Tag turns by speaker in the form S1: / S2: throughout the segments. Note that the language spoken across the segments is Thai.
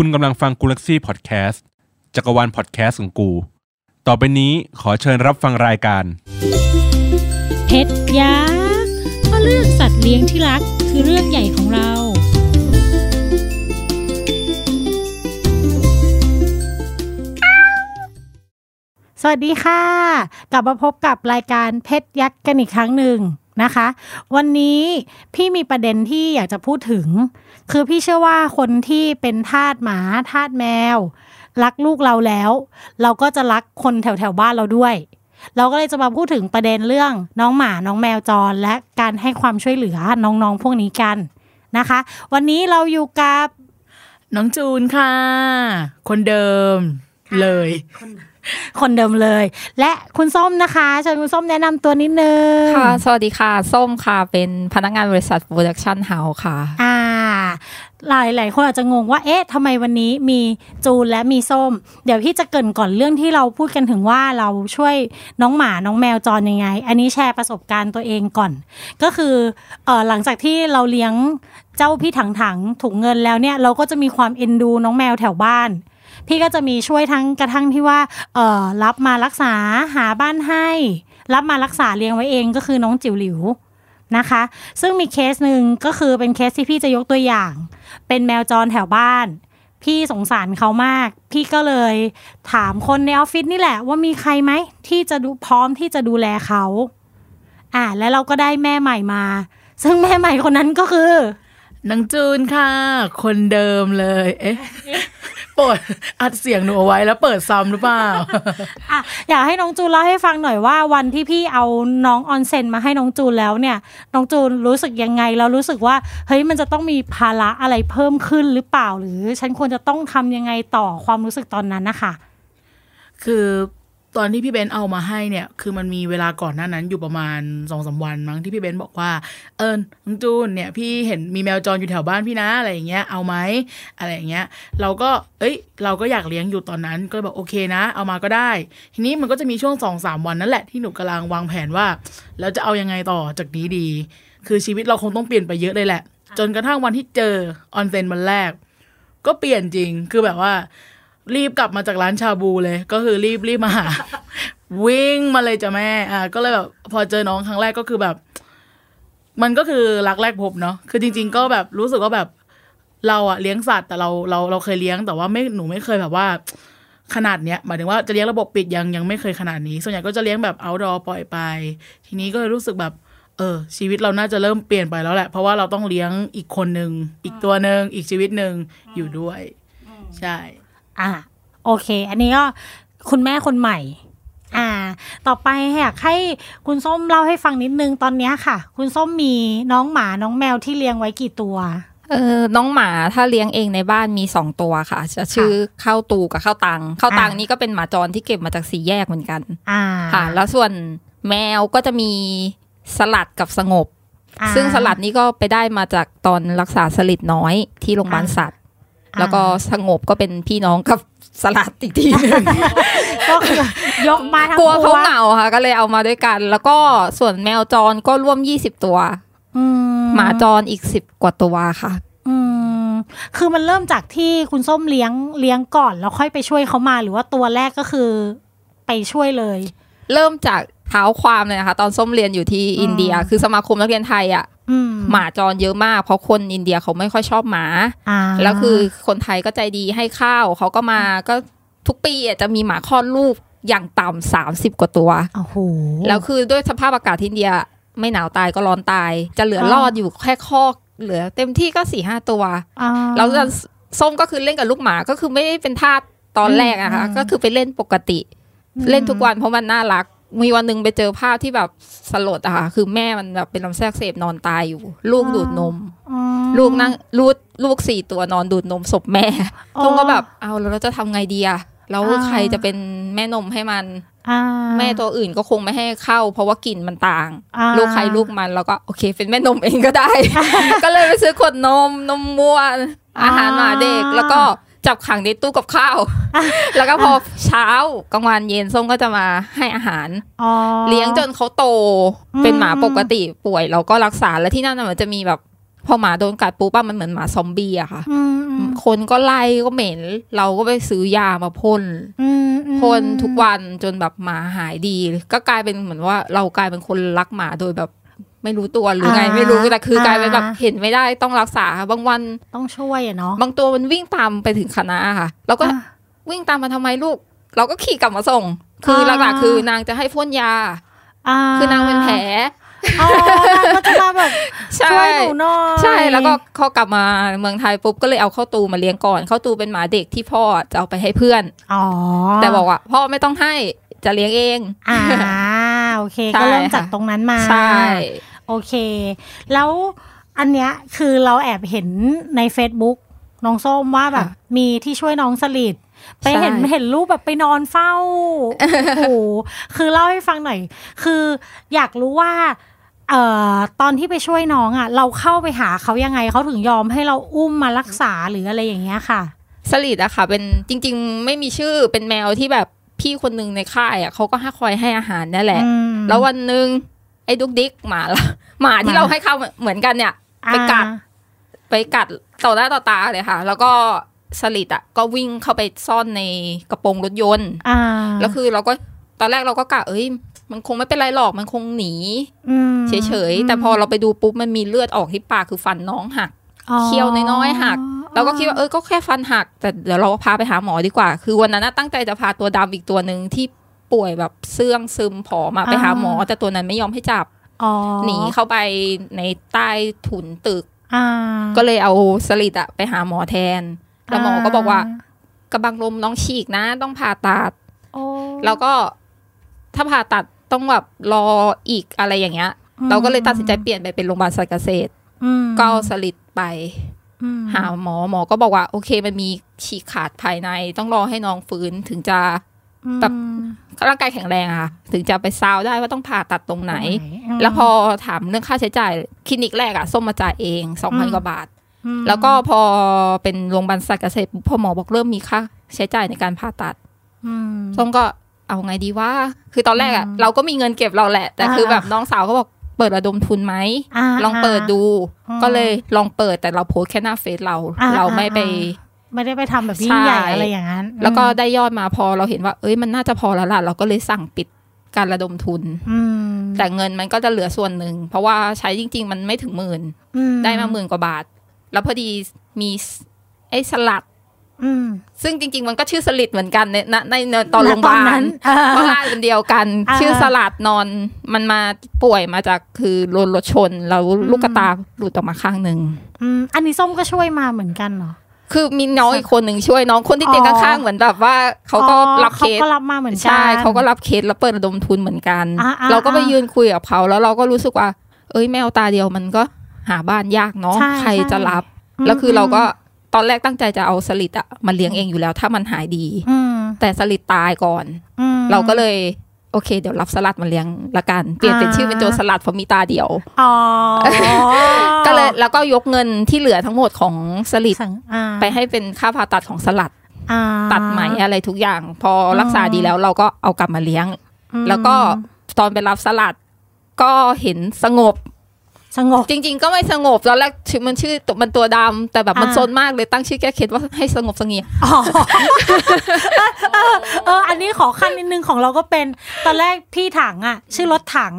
S1: คุณกำลังฟังกูลักซี่พอดแคสต์จักรวาลพอดแคสต์ของกู ต่อไปนี้ขอเชิญรับฟังรายการ
S2: เพชรยักษ์เพราะเรื่องสัตว์เลี้ยงที่รักคือเรื่องใหญ่ของเรา
S3: สวัสดีค่ะ กลับมาพบกับรายการเพชรยักษ์กันอีกครั้งหนึ่งนะคะ วันนี้พี่มีประเด็นที่อยากจะพูดถึง คือพี่เชื่อว่าคนที่เป็นทาสหมาทาสแมว รักลูกเราแล้ว เราก็จะรักคนแถวแถวๆบ้านเราด้วย เราก็เลยจะมาพูดถึงประเด็นเรื่องน้องหมาน้องแมวจร และการให้ความช่วยเหลือน้องๆพวกนี้กันนะคะ วันนี้เราอยู่กับ
S4: น้องจูนค่ะ คนเดิมเลย
S3: คนเดิมเลย และคุณส้มนะคะเชิญคุณส้มแนะนำตัวนิดนึง
S5: ค่ะ สวัสดีค่ะ ส้มค่ะ เป็นพนักงานบริษัท production house ค่ะ
S3: อ่า หลายหลายคนอาจจะงงว่าเอ๊ะทำไมวันนี้มีจูนและมีส้ม เดี๋ยวพี่จะเกริ่นก่อนเรื่องที่เราพูดกันถึงว่าเราช่วยน้องหมาน้องแมวจรยังไง อันนี้แชร์ประสบการณ์ตัวเองก่อน ก็คือเออหลังจากที่เราเลี้ยงเจ้าพี่ถังถังถุงเงินแล้วเนี่ยเราก็จะมีความเอ็นดูน้องแมวแถวบ้านพี่ก็จะมีช่วยทั้งกระทั่งที่ว่า เออรับมารักษาหาบ้านให้ รับมารักษาเลี้ยงไว้เองก็คือน้องจิ๋วหลิว นะคะ ซึ่งมีเคสหนึ่งก็คือเป็นเคสที่พี่จะยกตัวอย่าง เป็นแมวจรแถวบ้าน พี่สงสารเขามาก พี่ก็เลยถามคนในออฟฟิศนี่แหละ ว่ามีใครไหมที่จะดูพร้อมที่จะดูแลเขา อ่าแล้วเราก็ได้แม่ใหม่มา ซึ่งแม่ใหม่คนนั้นก็คือ
S4: นางจูนค่ะ คนเดิมเลย เอ๊ะ เปิดอัดเสียงหนูเอาไว้แล้วเปิดซ้ำหรือเปล่า
S3: อะอยากให้น้องจูนเล่าให้ฟังหน่อยว่าวันที่พี่เอาน้องออนเซนมาให้น้องจูนแล้วเนี่ย น้องจูนรู้สึกยังไงแล้วรู้สึกว่าเฮ้ยมันจะต้องมีภาระอะไรเพิ่มขึ้นหรือเปล่า หรือฉันควรจะต้องทำยังไงต่อความรู้สึกตอนนั้นนะคะ
S4: คือ ตอนที่พี่เบนเอามาให้เนี่ย คือมันมีเวลาก่อนหน้านั้นอยู่ประมาณสองสาวันมั้งที่พี่เบนบอกว่า เออน้องจูนเนี่ยพี่เห็นมีแมวจรอยู่แถวบ้านพี่นะอะไรอย่างเงี้ยเอาไหมอะไรอย่างเงี้ย เราก็เอ้ย เราก็อยากเลี้ยงอยู่ตอนนั้นก็เลยบอกโอเคนะ เอามาก็ได้ ทีนี้มันก็จะมีช่วงสองสามวันนั่นแหละที่หนูกำลังวางแผนว่าเราจะเอายังไงต่อจากนี้ดี คือชีวิตเราคงต้องเปลี่ยนไปเยอะเลยแหละ จนกระทั่งวันที่เจอออนเซนวันแรก ก็เปลี่ยนจริงคือแบบว่า รีบกลับมาจากร้านชาบูเลย ก็คือรีบรีบมาหา วิ่งมาเลยจ้ะแม่ อ่า ก็เลยแบบพอเจอน้องครั้งแรกก็คือแบบ มันก็คือรักแรกพบเนาะคือจริง ๆ ก็แบบรู้สึกว่าแบบเราอะเลี้ยงสัตว์แต่เราเราเราเคยเลี้ยงแต่ว่าไม่หนูไม่เคยแบบว่า ขนาดเนี้ยหมายถึงว่าจะเลี้ยงระบบปิดยังยังไม่เคยขนาดนี้ ส่วนใหญ่ก็จะเลี้ยงแบบ outdoor ปล่อยไป ทีนี้ก็เลยรู้สึกแบบ เออ ชีวิตเราน่าจะเริ่มเปลี่ยนไปแล้วแหละ เพราะว่าเราต้องเลี้ยงอีกคนหนึ่งอีกตัวหนึ่งอีกชีวิตหนึ่งอยู่ด้วย ใช่
S3: อ่าโอเค อันนี้ก็คุณแม่คนใหม่ อ่า ต่อไปอยากให้คุณส้มเล่าให้ฟังนิดนึงตอนเนี้ยค่ะ คุณส้มมีน้องหมาน้องแมวที่เลี้ยงไว้กี่ตัว
S5: เออน้องหมาถ้าเลี้ยงเองในบ้านมีสองตัวค่ะ จะชื่อข้าวตูกับข้าวตังข้าวตัง
S3: อ่านี่
S5: นี่ก็เป็นหมาจรที่เก็บมาจากสีแยกเหมือนกัน
S3: อ่า
S5: ค่ะ แล้วส่วนแมวก็จะมีสลัดกับสงบ
S3: อ่า
S5: ซึ่งสลัดนี่ก็ไปได้มาจากตอนรักษาสลิดน้อยที่โรงพยาบาล
S3: อ่า
S5: สัตว์ แล้วก็สงบก็เป็นพี่น้องกับสลัดอีกทีหนึง
S3: ก็คือยกมาทั้ง
S5: กลัวเขา
S3: ตัว
S5: เหงาค่ะ ก็เลยเอามาด้วยกัน แล้วก็ส่วนแมวจรก็ร่วมยี่สิบตัว
S3: อื
S5: หมาจรอีกสิบกว่าตัวค่ะ
S3: อืมคือมันเริ่มจากที่คุณส้มเลี้ยงเลี้ยงก่อน แล้วค่อยไปช่วยเขามาหรือว่าตัวแรกก็คือไปช่วยเลย
S5: เริ่มจากเท้าความเลยนะคะ ตอนส้มเรียนอยู่ที่อินเดีย คือสมาคมนักเรียนไทยอะ
S3: อืม
S5: หมาจรเยอะมากเพราะคนอินเดียเขาไม่ค่อยชอบหมา
S3: อ่า
S5: แล้วคือคนไทยก็ใจดีให้ข้าวเขาก็มาก็ทุกปีอะจะมีหมาคลอดลูกอย่างต่ำสามสิบกว่าตัว
S3: โอ้โห
S5: แล้วคือด้วยสภาพอากาศที่อินเดียไม่หนาวตายก็ร้อนตาย จะเหลือรอดอยู่แค่คอกเหลือ เต็มที่ก็สี่ห้าตัว
S3: อ่า
S5: แล้วจะส้มก็คือเล่นกับลูกหมาก็คือไม่ได้เป็นทาสตอนแรกอะค่ะ
S3: อืม
S5: ก็คือไปเล่นปกติ เล่นทุกวันเพราะมันน่ารัก มีวันหนึ่งไปเจอภาพที่แบบสลดอะค่ะ คือแม่มันแบบเป็นลำไส้อักเสบนอนตายอยู่ ลูกดูดนม
S3: อืม
S5: ลูกนั่งลูกลูกสี่ตัวนอนดูดนมศพแม่
S3: อ๋อ
S5: ส้มก็แบบเอาแล้วเราจะทำไงดีอะแล้ว
S3: อ่า
S5: ใครจะเป็นแม่นมให้มัน
S3: อ่า
S5: แม่ตัวอื่นก็คงไม่ให้เข้า เพราะว่ากลิ่นมันต่าง
S3: อ่า
S5: ลูกใครลูกมันแล้วก็โอเค เป็นแม่นมเองก็ได้ ก็เลยไปซื้อขวดนมนมวัวอาหารหมาเด็กแล้วก็ จับขังในตู้กับข้าว แล้วก็พอเช้ากลางวันเย็นส้มก็จะมาให้อาหาร
S3: อ๋อ
S5: เลี้ยงจนเขาโต
S3: อืม
S5: เป็นหมาปกติป่วยเราก็รักษาแล้วที่นั่นน่ะมันจะมีแบบพอหมาโดนกัดปุ๊บอะมันเหมือนหมาซอมบี้อะค่ะ
S3: อืมอื
S5: คนก็ไล่ก็เหม็น เราก็ไปซื้อยามาพ่น
S3: อืมอืม
S5: พ่นทุกวันจนแบบหมาหายดี ก็กลายเป็นเหมือนว่าเรากลายเป็นคนรักหมาโดยแบบ ไม่รู้ตัวหรือไง ไม่รู้แต่คือกลายเป็นแบบเห็นไม่ได้ต้องรักษาบางวัน
S3: ต้องช่วยอะเนาะ
S5: บางตัวมันวิ่งตามไปถึงคณะค่ะ แล้วก็
S3: อะ
S5: วิ่งตามมาทำไมลูก เราก็ขี่กลับมาส่ง คือหลักๆคือนางจะให้พ่นยาาคือนางเป็นแผล
S3: อ๋อนางก็จะมาแบบ
S5: ใช่
S3: ช่วยหนูหน่อย
S5: ใช่แล้วก็เขากลับมาเมืองไทยปุ๊บก็เลยเอาเข้าตูมาเลี้ยงก่อนเข้าตูเป็นหมาเด็กที่พ่อจะเอาไปให้เพื่อน
S3: อ๋อ
S5: แต่บอกว่าพ่อไม่ต้องให้จะเลี้ยงเอง
S3: อ่า โอเค
S5: ใช่
S3: ก็เริ่ม
S5: ค่ะ
S3: จากตรงนั้นมา
S5: ใช่
S3: โอเค แล้วอันเนี้ยคือเราแอบเห็นใน Facebook น้องส้มว่าแบบ มีที่ช่วยน้องสลิดไปเห็น
S5: ใช่
S3: เห็นรูปแบบไปนอนเฝ้าโอ้โหคือเล่าให้ฟังหน่อย คืออยากรู้ว่า เอ่อตอนที่ไปช่วยน้องอะ เราเข้าไปหาเขายังไงเขาถึงยอมให้เราอุ้มมารักษาหรืออะไรอย่างเงี้ยค่ะ
S5: สลิดอะค่ะ เป็นจริง ๆ ไม่มีชื่อเป็นแมวที่แบบพี่คนหนึ่งในค่ายอะเขาก็ให้คอยให้อาหารนั่นแหละ
S3: อืม
S5: แล้ววันหนึ่ง ไอ้ดุกดิกหมาละหมาที่
S3: หมา
S5: เราให้ข้าวเหมือนกันเนี่ย ไปกัด ไปกัดต่อหน้าต่อตาเลยค่ะ แล้วก็สลิดอะ ก็วิ่งเข้าไปซ่อนในกระโปรงรถยนต์
S3: อ่า
S5: แล้วคือเราก็ตอนแรกเราก็กะเอ้ย มันคงไม่เป็นไรหรอกมันคงหนี
S3: อืม
S5: เฉยๆแต่พอเราไปดูปุ๊บมันมีเลือดออกที่ปากคือฟันน้องหัก
S3: อ๋อ
S5: เคี้ยวน้อยๆหักเราก็คิดว่าเออก็แค่ฟันหัก แต่เดี๋ยวเราพาไปหาหมอดีกว่า คือวันนั้นน่ะตั้งใจจะพาตัวดำอีกตัวหนึ่งที่ ป่วยแบบเสื่องซึมผอมาไปหาหมอ แต่ตัวนั้นไม่ยอมให้จับ
S3: อ๋อ
S5: หนีเข้าไปในใต้ถุนตึก
S3: อ่า
S5: ก็เลยเอาสลิดอะไปหาหมอแทน แล้วหมอก็บอกว่ากระบังลมน้องฉีกนะ ต้องผ่าตัด
S3: โอ้
S5: แล้วก็ถ้าผ่าตัดต้องแบบรออีกอะไรอย่างเงี้ย เราก็เลยตัดสินใจเปลี่ยนไปเป็นโรงพยาบาลสัตวเกษตร
S3: อืม
S5: ก็เอาสลิดไป
S3: อืม
S5: หาหมอหมอก็บอกว่า โอเคมันมีฉีกขาดภายใน ต้องรอให้น้องฟื้นถึงจะ แบบร่างกายแข็งแรงอะค่ะถึงจะไปซาวได้ว่าต้องผ่าตัดตรงไหน
S3: ม
S5: แล้วพอถามเรื่องค่าใช้จ่ายคลินิกแรกอะส้มมาจ่ายเองสองพัน
S3: อืม
S5: กว่าบาท
S3: อืม
S5: แล้วก็พอเป็นโรงพยาบาลสัตวเกษตรปุ๊บพอหมอบอกเริ่มมีค่าใช้จ่ายในการผ่าตัด
S3: อืม
S5: ส้มก็เอาไงดีว่า คือตอนแรกอะ
S3: อืม
S5: เราก็มีเงินเก็บเราแหละ แต่
S3: อ่า
S5: คือแบบน้องสาวเขาบอกเปิดระดมทุนไหมาลองเปิดดู
S3: อืม
S5: ก็เลยลองเปิดแต่เราโพสต์แค่หน้าเฟซเรา
S3: อ่า
S5: เราไม่ไป
S3: อ่า ไม่ได้ไปทำแบบยิ่งใหญ่
S5: ใช่
S3: อะไรอย่างนั้น
S5: แล้วก็ได้ยอดมาพอเราเห็นว่า เอ้ยมันน่าจะพอแล้วล่ะ เราก็เลยสั่งปิดการระดมทุน
S3: อืม
S5: แต่เงินมันก็จะเหลือส่วนหนึ่ง เพราะว่าใช้จริง ๆ มันไม่ถึงหมื่น
S3: อื
S5: ได้มาหมื่นกว่าบาท แล้วพอดีมีไอ้สลัด
S3: อืม
S5: ซึ่งจริง ๆ มันก็ชื่อสลิดเหมือนกันในณในในตอนโรงพยาบา
S3: ณต
S5: ล
S3: นั้น
S5: ก็ลายเป็นเดียวกัน
S3: อ่า
S5: ชื่อสลัดนอนมันมาป่วยมาจากคือโดนรถชน แล้วลูกกระตาหลุดออกมาข้างหนึ่ง
S3: อืมอันนี้ส้มก็ช่วยมาเหมือนกันเหรอ
S5: คือมีน้องอีกคนหนึ่งช่วยน้องคนที่เตียง
S3: อ๋อ
S5: ข้างๆเหมือนแบบว่าเขาก็
S3: อ๋อ
S5: รับเคส
S3: เขาก็รับมาเหมือนกัน
S5: ใช่เขาก็รับเคสแล้วเปิดระดมทุนเหมือนกัน
S3: อ่าอ่า
S5: เราก็ไป
S3: อ่ายื
S5: ยืนคุยกับเขาแล้วเราก็รู้สึกว่า เอ้ยแมวตาเดียวมันก็หาบ้านยากเนาะ
S3: ใช่
S5: ใคร
S3: ใช่
S5: จะรับ
S3: ม
S5: แล้วคือเราก็ตอนแรกตั้งใจจะเอาสลิดอะมาเลี้ยงเองอยู่แล้ว ถ้ามันหายดี
S3: อืม
S5: แต่สลิดตายก่อน
S3: อืม
S5: เราก็เลยโอเคเดี๋ยวรับสลัดมาเลี้ยงละกัน เปลี่ยนเป็น
S3: อ่า
S5: ชื่อเป็นโจรสลัดเพราะมีตาเดียว
S3: อ๋อ
S5: ก็เลยแล้วก็ยกเงินที่เหลือทั้งหมดของสลิด
S3: สั่งอ่า
S5: ไปให้เป็นค่าผ่าตัดของสลัด
S3: อ่า
S5: ตัดไหมอะไรทุกอย่าง พอรักษา
S3: อ๋อ
S5: ดีแล้วเราก็เอากลับมาเลี้ยง
S3: อืม
S5: แล้วก็ตอนไปรับสลัดก็เห็นสงบ
S3: สงบ
S5: จริง ๆ ก็ไม่สงบตอนแรกชื่อมันชื่อตัวมันตัวดำแต่แบบมัน
S3: อ่า
S5: โซนมากเลยตั้งชื่อแก้เคล็ดว่าให้สงบเสงี่ยม
S3: อ๋อเออเอออันนี้ขอขั้นนิดนึงของเราก็เป็นตอนแรกพี่ถังอะ ชื่อรถถัง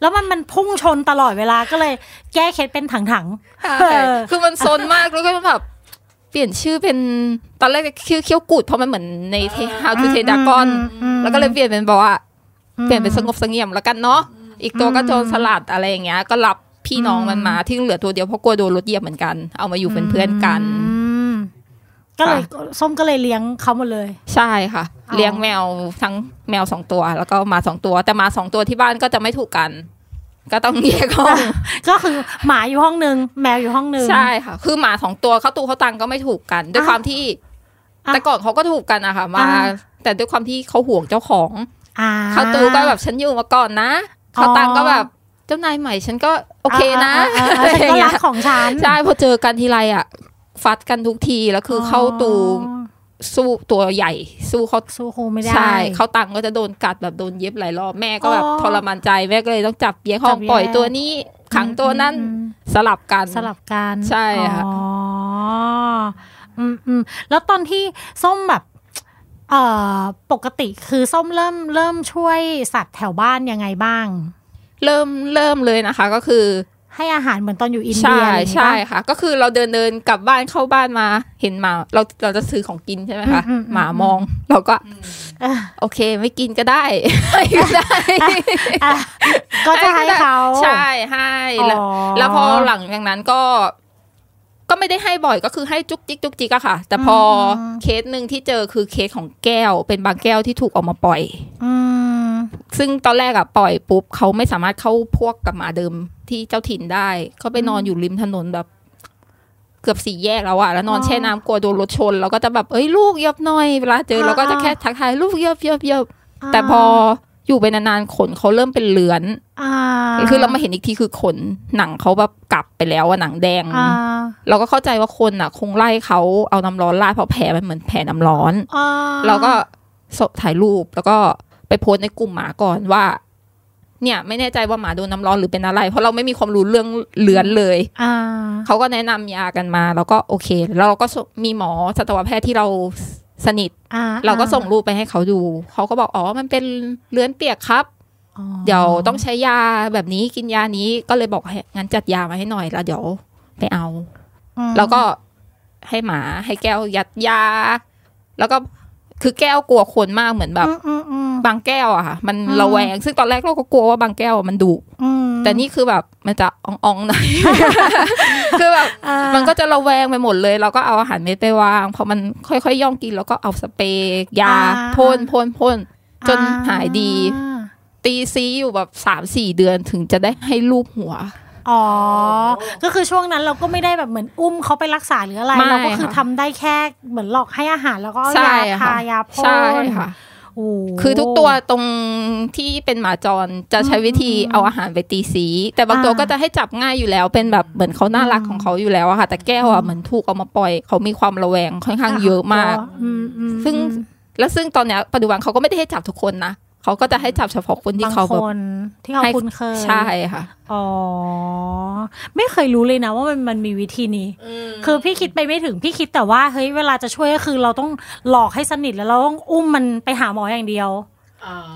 S3: แล้วมันมันพุ่งชนตลอดเวลาก็เลยแก้เคล็ดเป็นถังถังๆเออ
S5: คือมันโซนมากแล้วก็แบบเปลี่ยนชื่อเป็นตอนแรกชื่อเคี้ยวกูดเพราะมันเหมือนใน How to Train Dragon
S3: อืม
S5: แล้วก็เลยเปลี่ยนเป็นบอกว่า
S3: อืม
S5: เปลี่ยนเป็นสงบเสงี่ยมแล้วกันเนาะอีกตัวก็โจรสลัดอะไรอย่างเงี้ย ก็รับ พี่น้องมันมาที่เหลือตัวเดียวเพราะกลัวโดนรถเหยียบเหมือนกัน เอามาอยู่เป็นเพื่อนกัน
S3: อืมก็เลยส้มก็เลยเลี้ยงเขาหมดเลย
S5: ใช่ค่ะ
S3: อ๋อ
S5: เลี้ยงแมวทั้งแมวสองตัว แล้วก็หมาสองตัว แต่หมาสองตัวที่บ้านก็จะไม่ถูกกัน ก็ต้องแยกห้อง
S3: ก็คือหมาอยู่ห้องนึงแมวอยู่ห้องนึง
S5: ใช่ค่ะ คือหมาสองตัวเขาตูเขาตังก็ไม่ถูกกัน ด้วย
S3: อะ
S5: ความที่
S3: อะ
S5: แต่ก่อนเขาก็ถูกกันอะค่ะ มา
S3: อะ
S5: แต่ด้วยความที่เขาห่วงเจ้าของ
S3: อ่า
S5: เขาตูก็แบบฉันอยู่มาก่อนนะเขาตังก็แบบ เจ้านายใหม่ฉันก็โอเคนะ
S3: อ่าอ่าอ่าฉันก็รักของฉัน
S5: ใช่พอเจอกันทีไรอะฟัดกันทุกทีแล้วคือเข้าตู
S3: อ๋อ
S5: สู้ตัวใหญ่ สู้เขา
S3: สู้ครูไม่ได้
S5: ใช่เขาตังก็จะโดนกัดแบบโดนเย็บหลายรอบแม่ก็แบบ
S3: อ๋อ
S5: ทรมานใจแม่ก็เลยต้องจับแยกห้อง
S3: จับแยก
S5: ปล่อยตัวนี้ขังตัวนั้น
S3: อืม
S5: สลับกัน
S3: สลับกัน
S5: ใช่ค่ะ
S3: อ๋ออืมอืมแล้วตอนที่ส้มแบบเอ่อปกติคือส้มเริ่มเริ่มช่วยสัตว์แถวบ้านยังไงบ้าง
S5: เริ่มเริ่มเลยนะคะ ก็คือ
S3: ให้อาหารเหมือนตอนอยู่อิน
S5: ใช่
S3: เดียอะไรอย่างงี้
S5: ใช่
S3: ปะ
S5: ค่ะ ก็คือเราเดินเดินกลับบ้านเข้าบ้านมาเห็นหมาเราเราจะซื้อของกินใช่ไหมคะ
S3: อืมอืมอืม
S5: หมามองเราก็
S3: เออ
S5: โอเคไม่กินก็ได้ให้ก็ได้
S3: อะก็จะให้เขา
S5: ใช่ให้แล้ว
S3: อ๋อ
S5: แล้วพอหลังจากนั้นก็ ก็ไม่ได้ให้บ่อยก็คือให้จุกจิกจุกจิกอะค่ะ แต่พออเคสหนึ่งที่เจอคือเคสของแก้ว เป็นบางแก้วที่ถูกเออกมาปล่อย
S3: อืม
S5: ซึ่งตอนแรกอะปล่อยปุ๊บเขาไม่สามารถเข้าพวกกับหมาเดิมที่เจ้าถิ่นได้เขาไปนอนอยู่ริมถนนแบบ เกือบสี่แยกแล้วอะแล้วนอน
S3: อ๋อ
S5: แช่น้ำกลัวโดนรถชนเราก็จะแบบเอ้ยลูกเหยบหน่อยเวลาเจอ
S3: อ่า
S5: เราก็จะแค่ทักทายลูกเหยบเหยบเหยบแต่พอ อยู่ไปนานๆขนเขาเริ่มเป็นเหลือน
S3: อ่า
S5: คือเรามาเห็นอีกทีคือขนหนังเขาแบบกลับไปแล้วอะหนังแดง
S3: อ่า
S5: เราก็เข้าใจว่าคนอะคงไล่เขาเอาน้ำร้อนราดเพราะแผลมันเหมือนแผลน้ำร้อน
S3: อ่า
S5: เราก็สถ่ายรูปแล้วก็ไปโพสต์ในกลุ่มหมาก่อนว่า เนี่ยไม่แน่ใจว่าหมาโดนน้ำร้อนหรือเป็นอะไร เพราะเราไม่มีความรู้เรื่องเลือนเลย
S3: อ่า
S5: เขาก็แนะนำยากันมา แล้วก็โอเคแล้วเราก็ส่งมีหมอสัตวแพทย์ที่เรา สนิท
S3: อ่า
S5: เราก็ส่งรูปไปให้เขาดู เขาก็บอกอ๋อมันเป็นเลือนเปียกครับ
S3: อ๋อ
S5: เดี๋ยวต้องใช้ยาแบบนี้กินยานี้ก็เลยบอกให้งั้นจัดยามาให้หน่อยแล้วเดี๋ยวไปเอา
S3: อืม
S5: แล้วก็ให้หมาให้แก้วยัดยา แล้วก็คือแก้วกลัวคนมากเหมือนแบบ
S3: อืมอืมอืม
S5: บางแก้วอะค่ะ มัน
S3: อืม
S5: ระแวง ซึ่งตอนแรกเราก็กลัวว่าบางแก้วอะมันดุ
S3: อืม
S5: แต่นี่คือแบบมันจะอ่องๆหน่อยคือแบบ
S3: อ่า
S5: มันก็จะระแวงไปหมดเลย เราก็เอาอาหารเม็ดไปวางพอมันค่อยๆย่องกินแล้วก็เอาสเปรย์ยาพ่นพ่นพ่นจนหายดี
S3: อ่า
S5: ตีซีอยู่แบบสามสี่เดือนถึงจะได้ให้ลูบหัว
S3: อ๋อ ก็คือช่วงนั้นเราก็ไม่ได้แบบเหมือนอุ้มเขาไปรักษาหรืออะไร
S5: ไม่
S3: เราก็คือ
S5: ค่ะ
S3: ทำได้แค่เหมือนหลอกให้อาหารแล้วก็เอา
S5: ใช่
S3: ยา
S5: ค่ะ
S3: ทายาพ่น
S5: ใช่ค่ะ
S3: โอ้
S5: คือทุกตัวตรงที่เป็นหมาจรจะใช้วิธีเอาอาหารไปตีสี แต่บางตัวก็จะให้จับง่ายอยู่แล้ว เป็นแบบเหมือนเขาน่ารักของเขาอยู่แล้วอะค่ะ แต่แก้วอะเหมือนถูกเอามาปล่อย เขามีความระแวงค่อนข้างเยอะมาก
S3: อืมอืม
S5: ซึ่งแล้วซึ่งตอนเนี้ยปัจจุบันเขาก็ไม่ได้ให้จับทุกคนนะ เขาก็จะให้จับเฉพาะคนที่
S3: บาง
S5: เขา
S3: ค
S5: แบบ
S3: นที่เขา
S5: ให้
S3: คุ้นเคย
S5: ใช่ค่ะ
S3: อ๋อ ไม่เคยรู้เลยนะว่ามันมันมีวิธีนี้คือพี่คิดไปไม่ถึงพี่คิดแต่ว่าเฮ้ยเวลาจะช่วยก็คือเราต้องหลอกให้สนิทแล้วเราต้องอุ้มมันไปหาหมออย่างเดียว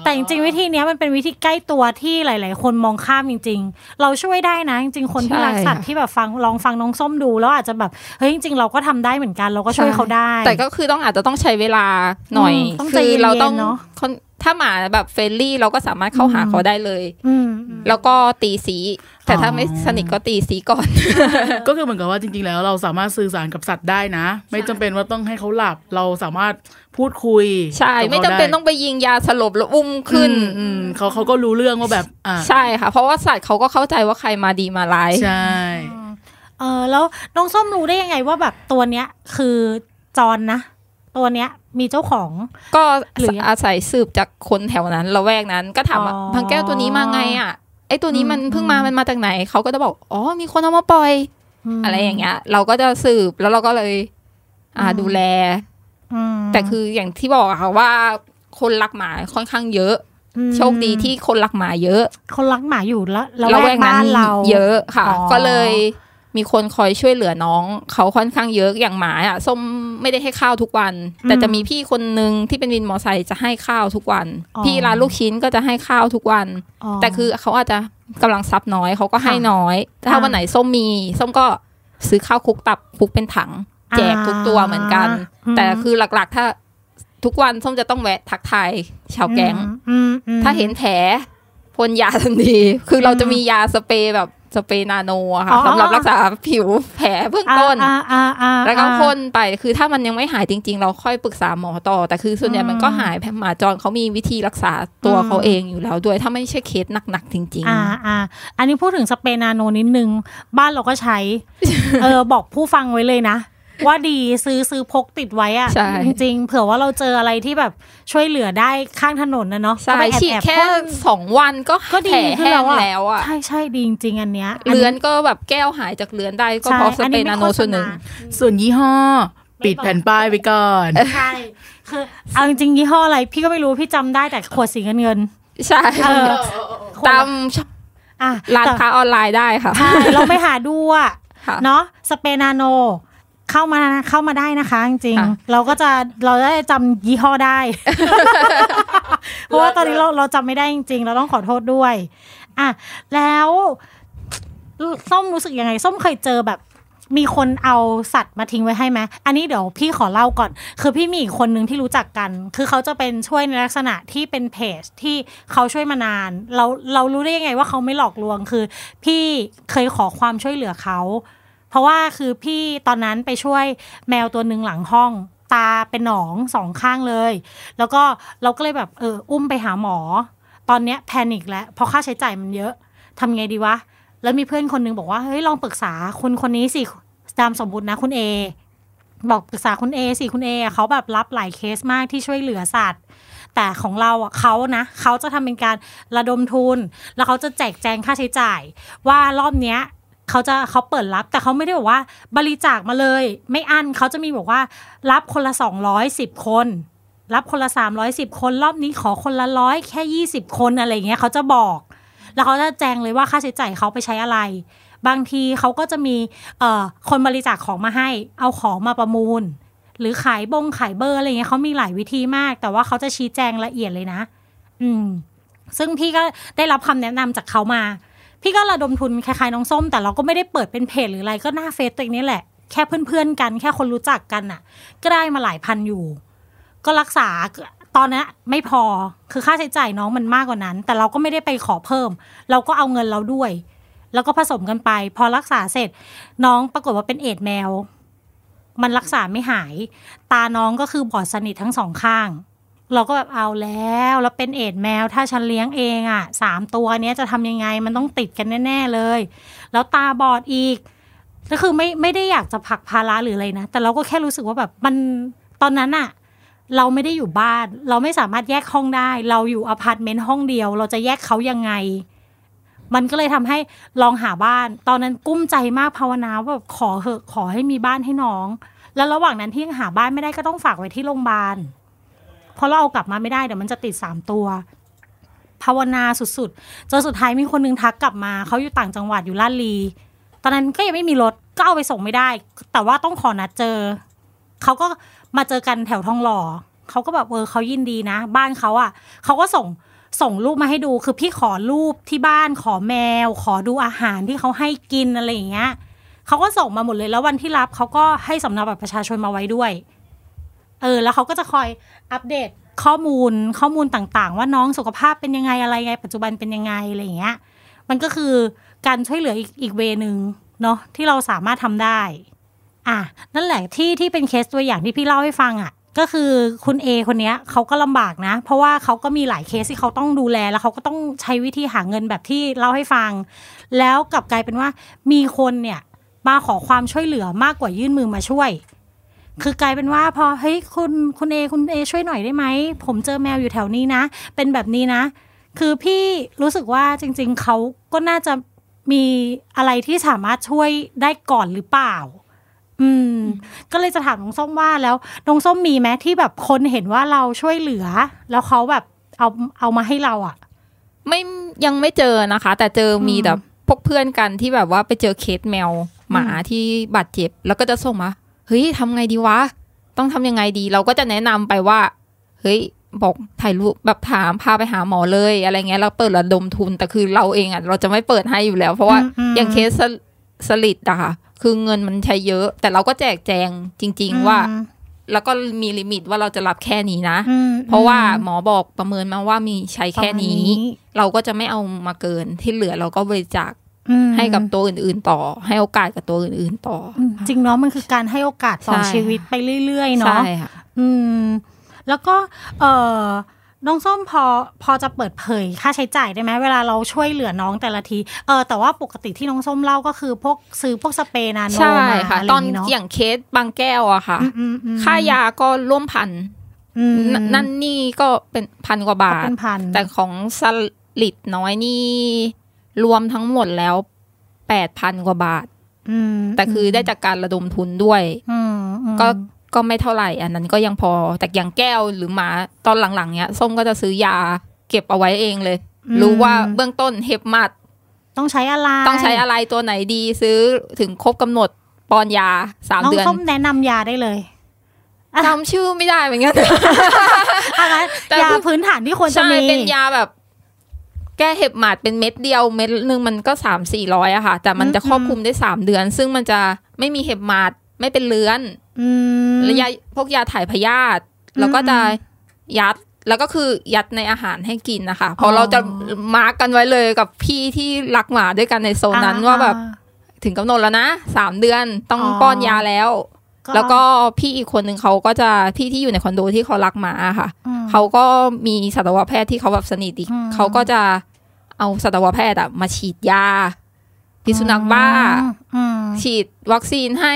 S3: แต่จริงๆวิธีเนี้ยมันเป็นวิธีใกล้ตัวที่หลาย ๆ คนมองข้ามจริง ๆ เราช่วยได้นะ จริง ๆ คนที่รักสัตว์ที่แบบฟังลองฟังน้องส้มดู แล้วอาจจะแบบเฮ้ยจริง ๆ เราก็ทำได้เหมือนกันเราก็ช่วยเขาได้
S5: แต่ก็คือต้องอาจจะต้องใช้เวลาหน่อย
S3: อืมต้องใจ
S5: คื
S3: เย็นๆ
S5: เราต้อง
S3: เนอะ
S5: คน ถ้าหมาแบบ friendly เราก็สามารถเข้าหา
S3: อืม
S5: เขาได้เลย
S3: อืมอืม
S5: แล้วก็ตีซี้ แต่ถ้า
S4: อ๋อ
S5: ไม่สนิทก็ตีซี้ก่อน
S4: ก็คือเหมือนกับว่าจริงๆแล้วเราสามารถสื่อสารกับสัตว์ได้นะ ไม่จำเป็นว่าต้องให้เขาหลับเราสามารถพูดคุย
S5: ใช่
S4: กับ
S5: ไม่
S4: ขา
S5: จำเป็น
S4: ด้
S5: ต้องไปยิงยาสลบแล้วอุ้มขึ้น
S4: อืมอืมเขาเขาก็รู้เรื่องว่าแบบอ่า
S5: ใช่ค่ะ เพราะว่าสัตว์เขาก็เข้าใจว่าใครมาดีมาร้าย
S4: ใช่
S3: เออแล้วน้องส้มรู้ได้ยังไงว่าแบบตัวเนี้ยคือจรนะ ตัวเนี้ยมีเจ้าของ
S5: ก็
S3: หรือยัง
S5: อาศัยสืบจากคนแถวนั้นละแวกนั้น ก็ถามว่า
S3: อ๋อ
S5: พังแก้วตัวนี้มาไงอะไอตัวนี้มัน
S3: อืม
S5: เพิ่งมามันมาจากไหนเขาก็จะบอกอ๋อมีคนเอามาปล่อย
S3: ม
S5: อะไรอย่างเงี้ย เราก็จะสืบแล้วเราก็เลย อ่า
S3: อืม
S5: ดูแล
S3: อืม
S5: แต่คืออย่างที่บอกอะค่ะว่า คนรักหมาค่อนข้างเยอะ
S3: ม
S5: โชคดีที่คนรักหมาเยอะ
S3: คนรักหมาอยู่แล้ว
S5: ละ
S3: แว
S5: แว
S3: ก
S5: ก
S3: บ้า
S5: นั้น
S3: นเรา
S5: เยอะค่ะ
S3: อ๋อ
S5: ก็เลย มีคนคอยช่วยเหลือน้อง เขาค่อนข้างเยอะอย่างหมาอะส้มไม่ได้ให้ข้าวทุกวัน แต่จะมีพี่คนนึงที่เป็นวินมอไซค์จะให้ข้าวทุกวัน พี่ร้านลูกชิ้นก็จะให้ข้าวทุกวัน แต่คือเขาอาจจะกำลังซับน้อยเขาก็ให้น้อยแต่ถ้า
S3: อ่า
S5: วันไหนส้มมี ส้มก็ซื้อข้าวคลุกตับคลุกเป็นถัง แจกทุกตัวเหมือนกัน
S3: อืม
S5: แต่คือหลักๆ ถ้าทุกวันส้มจะต้องแวะทักทายชาวแก๊ง
S3: อืมอืม
S5: ถ้าเห็นแผลพ่นยาทันที คือเราจะมียาสเปรย์แบบ สเปรย์นาโนอะค่ะ
S3: อ๋อ
S5: สำหรับรักษาผิวแผลเบื้องต้น
S3: อ่าอ่าอ่า
S5: แล้วก็พ่นไปคือถ้ามันยังไม่หายจริง ๆ เราค่อยปรึกษาหมอต่อ แต่คือส่วนใหญ่มันก็หายแผลหมาจรเขามีวิธีรักษาตัวเขาเองอยู่แล้วด้วยถ้าไม่ใช่เคสหนักๆจริง
S3: อ่าอ่าอันนี้พูดถึงสเปรย์นาโนนิดนึง บ้านเราก็ใช้เออบอกผู้ฟังไว้เลยนะ ว่าดีซื้อซื้อพกติดไว้อะ
S5: ใช่
S3: จริงๆเผื่อว่าเราเจออะไรที่แบบช่วยเหลือได้ข้างถนนนะเนาะ
S5: ๆใช่
S3: ก็ไปแอบ
S5: ฉีด
S3: แอบ
S5: แค่
S3: พ่น
S5: สองวันก็
S3: ก็ดี
S5: แผล
S3: ขึ้น
S5: แห้
S3: แล้ว
S5: ง
S3: อะ
S5: แล้วอะ
S3: ใช่ใช่ดีจริงๆอันเนี้ย
S5: เลือนก็แบบแก้วหายจากเลือนได้ก็
S3: ใช่
S5: เพราะส
S3: อัน
S5: เปร
S3: นี้
S5: ย์
S3: ไม่
S5: นาโน
S3: โฆษณา
S5: ส่วนหนึ่ง
S4: ส่วนยี่ห้อ ปิดแผ่นป้ายไว้ก่อน
S3: ใช่คือเอาจริงๆยี่ห้ออะไร พี่ก็ไม่รู้พี่จำได้แต่ขวดสีเงินเงิน
S5: ใช่
S3: ๆเออขวด
S5: ตาม
S3: อะ
S5: ร้าน
S3: แต่
S5: ค้าออนไลน์ได้ค่ะ
S3: ใช่เราไปหาดูอะ
S5: ค่ะ
S3: เนาะสเปรย์นาโน เข้ามาเข้ามาได้นะคะ จริง
S5: ค่ะ
S3: ๆเราก็จะเราได้จำยี่ห้อได้ เพราะว่าตอนนี้เราเราจำไม่ได้จริง ๆ เราต้องขอโทษด้วยอะแล้วส้มรู้สึกยังไง ส้มเคยเจอแบบมีคนเอาสัตว์มาทิ้งไว้ให้ไหมอันนี้เดี๋ยวพี่ขอเล่าก่อน คือพี่มีอีกคนนึงที่รู้จักกัน คือเขาจะเป็นช่วยในลักษณะที่เป็นเพจที่เขาช่วยมานาน เราเรารู้ได้ยังไงว่าเขาไม่หลอกลวง คือ พี่เคยขอความช่วยเหลือเขา เพราะว่าคือพี่ตอนนั้นไปช่วยแมวตัวหนึ่งหลังห้องตาเป็นหนองสองข้างเลย แล้วก็เราก็เลยแบบเอออุ้มไปหาหมอ ตอนเนี้ยแพนิคแล้วเพราะค่าใช้จ่ายมันเยอะทำไงดีวะ แล้วมีเพื่อนคนนึงบอกว่าเฮ้ยลองปรึกษาคุณคนนี้สิตามสมบูรณ์นะคุณเอบอกปรึกษาคุณเอสิคุณเอเขาแบบรับหลายเคสมากที่ช่วยเหลือสัตว์ แต่ของเราอะเขานะเขาจะทำเป็นการระดมทุน แล้วเขาจะแจกแจงค่าใช้จ่าย ว่ารอบเนี้ย เขาจะเขาเปิดรับ แต่เขาไม่ได้บอกว่า บริจาคมาเลย ไม่อั้นเขาจะมีบอกว่า รับคนละสองร้อยสิบคน รับคนละสามร้อยสิบคนรอบนี้ขอคนละร้อยแค่ยี่สิบคนอะไรเงี้ยเขาจะบอก แล้วเขาจะแจ้งเลยว่าค่าใช้จ่ายเขาไปใช้อะไร บางทีเขาก็จะมีเอ่อคนบริจาคของมาให้ เอาของมาประมูล หรือขายบงขายเบอร์อะไรเงี้ยเขามีหลายวิธีมาก แต่ว่าเขาจะชี้แจงละเอียดเลยนะ อืม ซึ่งพี่ก็ได้รับคำแนะนำจากเขามา พี่ก็ระดมทุนคล้ายๆน้องส้ม แต่เราก็ไม่ได้เปิดเป็นเพจหรืออะไรก็หน้าเฟซตัวเองนี่แหละ แค่เพื่อนๆกัน แค่คนรู้จักกันน่ะ ก็ได้มาหลายพันอยู่ ก็รักษาตอนนั้นไม่พอคือค่าใช้จ่ายน้องมันมากกว่านั้น แต่เราก็ไม่ได้ไปขอเพิ่ม เราก็เอาเงินเราด้วย แล้วก็ผสมกันไป พอรักษาเสร็จ น้องปรากฏว่าเป็นเอดส์แมว มันรักษาไม่หาย ตาน้องก็คือบอดสนิททั้งสองข้าง เราก็แบบเอาแล้วแล้วเป็นเอดส์แมว ถ้าฉันเลี้ยงเองอะสามตัวเนี้ยจะทำยังไงมันต้องติดกันแน่ ๆเลย แล้วตาบอดอีก ก็คือไม่ไม่ได้อยากจะผลักภาระหรืออะไรนะ แต่เราก็แค่รู้สึกว่าแบบมันตอนนั้นอะเราไม่ได้อยู่บ้าน เราไม่สามารถแยกห้องได้ เราอยู่อพาร์ตเมนต์ห้องเดียว เราจะแยกเขายังไง มันก็เลยทำให้ลองหาบ้าน ตอนนั้นกุ้มใจมากภาวนาว่าแบบขอเหอะขอให้มีบ้านให้น้อง แล้วระหว่างนั้นที่ยังหาบ้านไม่ได้ก็ต้องฝากไว้ที่โรงพยาบาล ราะเราเอากลับมาไม่ได้เดี๋ยวมันจะติดสามตัว ภาวนาสุดๆจนสุดท้ายมีคนนึงทักกลับมาเขาอยู่ต่างจังหวัดอยู่ลาดลีตอนนั้นก็ยังไม่มีรถก็เอาไปส่งไม่ได้ แต่ว่าต้องขอนัดเจอเขาก็มาเจอกันแถวทองหล่อเขาก็แบบเออเขายินดีนะ บ้านเขาอะเขาก็ส่งส่งรูปมาให้ดูคือพี่ขอรูปที่บ้านขอแมว ขอดูอาหารที่เขาให้กินอะไรอย่างเงี้ยเขาก็ส่งมาหมดเลยแล้ววันที่รับเขาก็ให้สำเนาบัตรประชาชนมาไว้ด้วย เออ แล้วเขาก็จะคอยอัปเดตข้อมูลข้อมูลต่างๆ ว่าน้องสุขภาพเป็นยังไงอะไรไง ปัจจุบันเป็นยังไงอะไรอย่างเงี้ย มันก็คือการช่วยเหลืออีกอีกเวนึงเนาะที่เราสามารถทำได้ อะนั่นแหละที่ที่เป็นเคสตัวอย่างที่พี่เล่าให้ฟังอะ ก็คือคุณเอคนเนี้ยเขาก็ลำบากนะ เพราะว่าเขาก็มีหลายเคสที่เขาต้องดูแลแล้วเขาก็ต้องใช้วิธีหาเงินแบบที่เล่าให้ฟัง แล้วกลับกลายเป็นว่ามีคนเนี่ยมาขอความช่วยเหลือมากกว่ายื่นมือมาช่วย คือกลายเป็นว่าพอเฮ้ยคุณคุณเอคุณเอช่วยหน่อยได้ไหม ผมเจอแมวอยู่แถวนี้นะ เป็นแบบนี้นะ คือพี่รู้สึกว่าจริง ๆเขาก็น่าจะมีอะไรที่สามารถช่วยได้ก่อนหรือเปล่า อืม ก็เลยจะถามน้องส้มว่าแล้วน้องส้มมีไหมที่แบบคนเห็นว่าเราช่วยเหลือ แล้วเขาแบบเอาเอามาให้เราอะ
S5: ไม่ยังไม่เจอนะคะ แต่เจอมีแบบพวกเพื่อนกันที่แบบว่าไปเจอเคสแมวหมาที่บาดเจ็บ แล้วก็จะส่งมา เฮ้ยทำไงดีวะ ต้องทำยังไงดี เราก็จะแนะนำไปว่า เฮ้ยบอกถ่ายรูปแบบถามพาไปหาหมอเลยอะไรเงี้ยเราเปิดระดมทุนแต่คือเราเองอะเราจะไม่เปิดให้อยู่แล้ว เพราะว่า
S3: อืมอืม
S5: อย่างเคสสลสลิดอะค่ะ คือเงินมันใช้เยอะ แต่เราก็แจกแจงจริง ๆ ว่า แล้วก็มีลิมิตว่าเราจะรับแค่นี้นะ
S3: อืม
S5: เพราะว่าหมอบอกประเมินมาว่ามีใช้แค่นี้
S3: ประมาณนี้
S5: เราก็จะไม่เอามาเกินที่เหลือเราก็บริจาค
S3: อืม
S5: ให้กับตัวอื่น ๆ ต่อ ให้โอกาสกับตัวอื่น ๆ ต่อ
S3: อืมจริงเนาะมันคือการให้โอกาสต่อ
S5: ใช่
S3: ชีวิตไปเรื่อยๆ
S5: ใช่
S3: เนาะ
S5: ค่ะ
S3: อืม แล้วก็ เออน้องส้มพอพอจะเปิดเผยค่าใช้จ่ายได้ไหมเวลาเราช่วยเหลือน้องแต่ละทีเออแต่ว่าปกติที่น้องส้มเล่าก็คือพวกซื้อพวกสเปรย์นาโน
S5: ใช่
S3: มา
S5: ค่ะ
S3: อะไร
S5: ตอน
S3: ย่างงี้เนาะ
S5: อย่างเคสบางแก้วอะค่ะ
S3: อืมอืมอืม
S5: ค่ายาก็ร่วมพัน
S3: อืม
S5: นนั่นนี่ก็เป็นพันกว่าบา
S3: ก็
S5: ท
S3: เป็นพัน
S5: แต่ของสลิดน้อยนี่ รวมทั้งหมดแล้วแปดพันกว่าบาท
S3: อืม
S5: แต่คือได้จากการระดมทุนด้วย
S3: อืมอืม
S5: ก็ก็ไม่เท่าไหร่ อันนั้นก็ยังพอ แต่อย่างแก้วหรือหมาตอนหลังๆเนี้ยส้มก็จะซื้อยาเก็บเอาไว้เองเลย รู้ว่าเบื้องต้นเฮปมัด
S3: ต้องใช้อะไร
S5: ต้องใช้อะไรตัวไหนดีซื้อถึงครบกำหนดป้อนยาสาม
S3: น้อง
S5: เดือน
S3: ส้มแนะนำยาได้เลย
S5: จำชื่อไม่ได้เหมือนกัน
S3: อะงั้น
S5: แต่
S3: ยา
S5: คือ
S3: พื้นฐานที่ควรจะ
S5: ใช่
S3: มี
S5: เป็นยาแบบ แก้เห็บหมัดเป็นเม็ดเดียวเม็ดหนึ่งมันก็สามสี่ร้อยอะค่ะ แต่มันจะครอบคลุมได้สามเดือน ซึ่งมันจะไม่มีเห็บหมัดไม่เป็นเลื้อน
S3: อืม
S5: แล้วยาพวกยาถ่ายพยาธิแล้วก็จะยัดแล้วก็คือยัดในอาหารให้กินนะคะเพ
S3: อ๋
S5: ราะ
S3: อ
S5: เราจะมาร์กกันไว้เลยกับพี่ที่รักหมาด้วยกันในโซนนั้นว่าแบบถึงกำหนดแล้วนะสามเดือนต้อง
S3: อ๋อ
S5: ป้อนยาแล้ว
S3: อ่า
S5: แล้วก็พี่อีกคนหนึ่งเขาก็จะพี่ที่อยู่ในคอนโดที่เขารักหมาอะค่ะ
S3: อืม
S5: เขาก็มีสัตวแพทย์ที่เขาแบบสนิทอีก
S3: อืม
S5: เขาก็จะ เอาสัตวแพทย์อะมาฉีดยาพิษสุนัขบ้า
S3: อืม
S5: ฉีดวัคซีนให้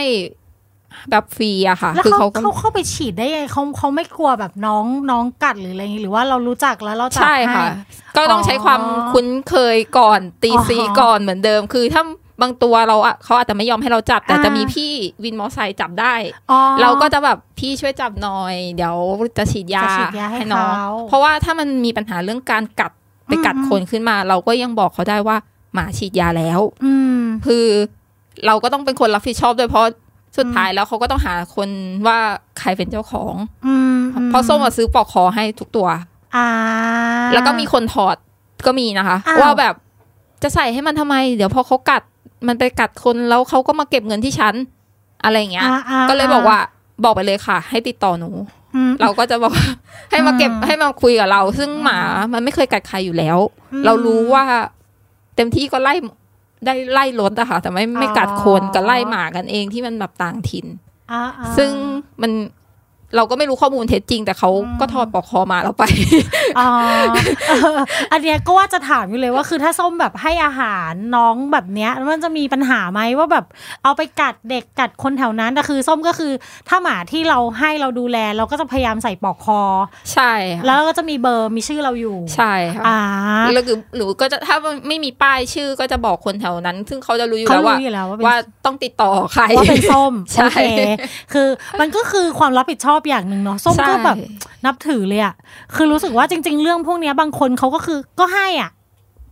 S5: แบบฟรีอะค่ะ
S3: แล้ว
S5: คือ
S3: เขา
S5: เขาก็
S3: เขาเข้าไปฉีดได้ยังไงเขาเขาไม่กลัวแบบน้องน้องกัดหรืออะไรอย่างงี้หรือว่าเรารู้จักแล้วเราจับ
S5: ใช่ค่ะ
S3: ให้
S5: ก็ต้องใช้ความ
S3: อ๋อ
S5: คุ้นเคยก่อนตี
S3: อ๋อ
S5: ซีก่อนเหมือนเดิม คือถ้าบางตัวเราอะเขาอาจจะไม่ยอมให้เราจับ แต่
S3: อ่า
S5: จะมีพี่วินมอไซค์จับได้
S3: อ๋อ
S5: เราก็จะแบบพี่ช่วยจับหน่อย เดี๋ยวจะฉีดยา
S3: จะฉีดยาให้
S5: น้อง
S3: เขา
S5: เพราะว่าถ้ามันมีปัญหาเรื่องการกัด ไปกัด
S3: อืม
S5: คนขึ้นมา เราก็ยังบอกเขาได้ว่าหมาฉีดยาแล้ว
S3: อืม
S5: คือเราก็ต้องเป็นคนรับผิดชอบด้วยเพราะสุดท้ายแล้วเขาก็ต้องหาคนว่าใครเป็นเจ้าของ
S3: อืม
S5: เพราะส้มมาซื้อปลอกคอให้ทุกตัว
S3: อ่า
S5: แล้วก็มีคนถอดก็มีนะคะ
S3: อ้าว
S5: ว่าแบบจะใส่ให้มันทำไม เดี๋ยวพอเขากัดมันไปกัดคนแล้วเขาก็มาเก็บเงินที่ฉัน อะไรอย่างเงี้ย
S3: อ่าอ่า
S5: ก็เลยบอกว่าบอกไปเลยค่ะ ให้ติดต่อหนู
S3: อืม
S5: เราก็จะบอกว่าให้มาเก็บ
S3: อืม
S5: ให้มาคุยกับเรา ซึ่งหมามันไม่เคยกัดใครอยู่แล้ว
S3: อืม
S5: เรารู้ว่า เต็มที่ก็ไล่ได้ไล่รถอะค่ะแต่ไม่ไม่กัดคน
S3: อ๋อ
S5: ก็ไล่หมากันเองที่มันแบบต่างถิ่น
S3: อ่าอ่า
S5: ซึ่งมัน เราก็ไม่รู้ข้อมูลเท็จจริง แต่เขา
S3: อืม
S5: ก็ถอดปลอกคอมาเราไป
S3: อ๋อเอออันเนี้ยก็ว่าจะถามอยู่เลยว่าคือถ้าส้มแบบให้อาหารน้องแบบเนี้ยมันจะมีปัญหาไหมว่าแบบ เอาไปกัดเด็กกัดคนแถวนั้นแต่คือส้มก็คือถ้าหมาที่เราให้เราดูแล เราก็จะพยายามใส่ปลอกคอ
S5: ใช่ค่ะ
S3: แล้วก็จะมีเบอร์มีชื่อเราอยู่
S5: ใช่ค่ะ
S3: อ่า
S5: หรือหรือก็จะถ้าไม่มีป้ายชื่อก็จะบอกคนแถวนั้น ซึ่งเขาจะรู้อยู่
S3: เขา
S5: แล้ว
S3: รู้
S5: ว่า
S3: อยู่แล้วว่าเป็น
S5: ว่าต้องติดต่อใคร
S3: ว่าเป็นส้ม
S5: ใช่
S3: โอเคคือมันก็คือความรับผิดชอบอย่างหนึ่งเนาะส้มก็
S5: ใช่
S3: แบบนับถือเลยอะคือรู้สึกว่าจริง ๆ เรื่องพวกเนี้ยบางคนเขาก็คือก็ให้อะ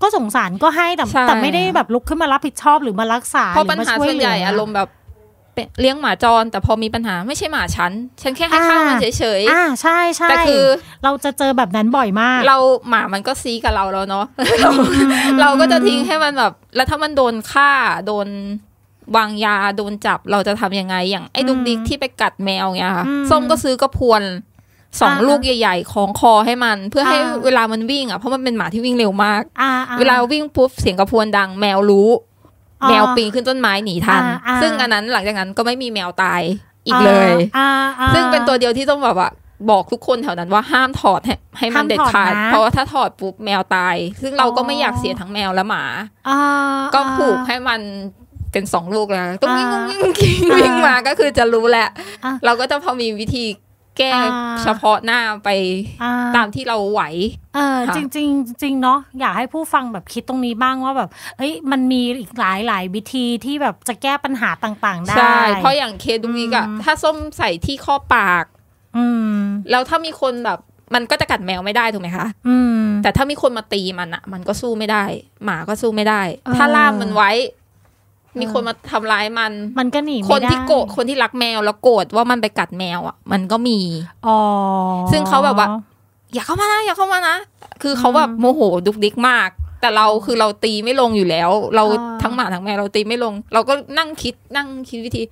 S3: ก็สงสารก็ให้แต่
S5: ใช่
S3: แต่ไม่ได้แบบลุกขึ้นมารับผิดชอบหรือมารักษา
S5: เพราะ
S3: ห
S5: ปัญ
S3: รือมา
S5: หา
S3: ช่วย
S5: ส่วน
S3: เหลื
S5: ใหญ่
S3: อ
S5: อารมณ์แบบเป็นเลี้ยงหมาจร แต่พอมีปัญหาไม่ใช่หมาฉัน ฉันแค่ให้ข้าวมันเฉย
S3: อ่าใช่ใช่
S5: ๆแต่คือ
S3: เราจะเจอแบบนั้นบ่อยมาก
S5: เราหมามันก็ซีกับเราแล้วเนาะเราเราก็จะทิ้งให้มันแบบ แล้วถ้ามันโดนฆ่าโดน วางยาโดนจับเราจะทำยังไง อย่างไอ้ดุกดิกที่ไปกัดแมวเงี้ยค่ะ
S3: อืม
S5: ส้มก็ซื้อกระพวนสอง
S3: อ่า
S5: ลูกใหญ่ๆของคอให้มัน เพื่อให้
S3: อ่า
S5: เวลามันวิ่งอะเพราะมันเป็นหมาที่วิ่งเร็วมาก
S3: อ่าอ่
S5: เวลาวิ่งปุ๊บเสียงกระพวนดัง แมวรู้
S3: อ๋อ
S5: แมวปีนขึ้นต้นไม้หนีทัน
S3: อ่าอ่า
S5: ซึ่งอันนั้นหลังจากนั้นก็ไม่มีแมวตายอีกเลย
S3: อ่าอ่า
S5: ซึ่งเป็นตัวเดียวที่ต้องแบบว่าบอกทุกคนแถวนั้นว่าห้ามถอดให้ให้มัน
S3: ห้าม
S5: เด็ด
S3: ถอด
S5: ขาด
S3: นะ
S5: เพราะว่าถ้าถอดปุ๊บแมวตาย ซึ่งเราก็
S3: อ๋อ
S5: ไม่อยากเสียทั้งแมวและหมา
S3: อ่า
S5: ก็
S3: อ่า
S5: ผูกให้มัน เป็นสองลูกแล้วต้องวิ่ง
S3: อ่า
S5: วิ่งวิ่งวิ่งมาก็คือจะรู้แหละ
S3: อ่า
S5: เราก็จะพอมีวิธีแก้
S3: อ่า
S5: เฉพาะหน้าไป
S3: อ่า
S5: ตามที่เราไหว
S3: เออ
S5: ค่ะ
S3: จริงจริงๆจริงเนาะอยากให้ผู้ฟังแบบคิดตรงนี้บ้างว่าแบบเอ้ยมันมีอีกหลายหลายวิธีที่แบบจะแก้ปัญหาต่าง ๆ ได้
S5: ใช่เพราะอย่างเคสดุกดิกอะ
S3: อืม
S5: ถ้าส้มใส่ที่ข้อปาก
S3: อืม
S5: แล้วถ้ามีคนแบบมันก็จะกัดแมวไม่ได้ถูกไหมคะ
S3: อืม
S5: แต่ถ้ามีคนมาตีมันอะมันก็สู้ไม่ได้ หมาก็สู้ไม่ได้
S3: เออ
S5: ถ้าล่ามมันไว้ มีคนมาทำร้ายมัน
S3: มันก็หนีไม่
S5: คน
S3: ได้
S5: ที่โกรธคนที่รักแมวแล้วโกรธว่ามันไปกัดแมวอะมันก็มี
S3: อ๋อ
S5: ซึ่งเขาแบบว่า อย่าเข้ามานะอย่าเข้ามานะคือเขาแบบโมโหดุกดิกมาก แต่เราคือเราตีไม่ลงอยู่แล้ว เรา
S3: อ่า
S5: ทั้งหมาทั้งแมวเราตีไม่ลง เราก็นั่งคิดนั่งคิดวิธี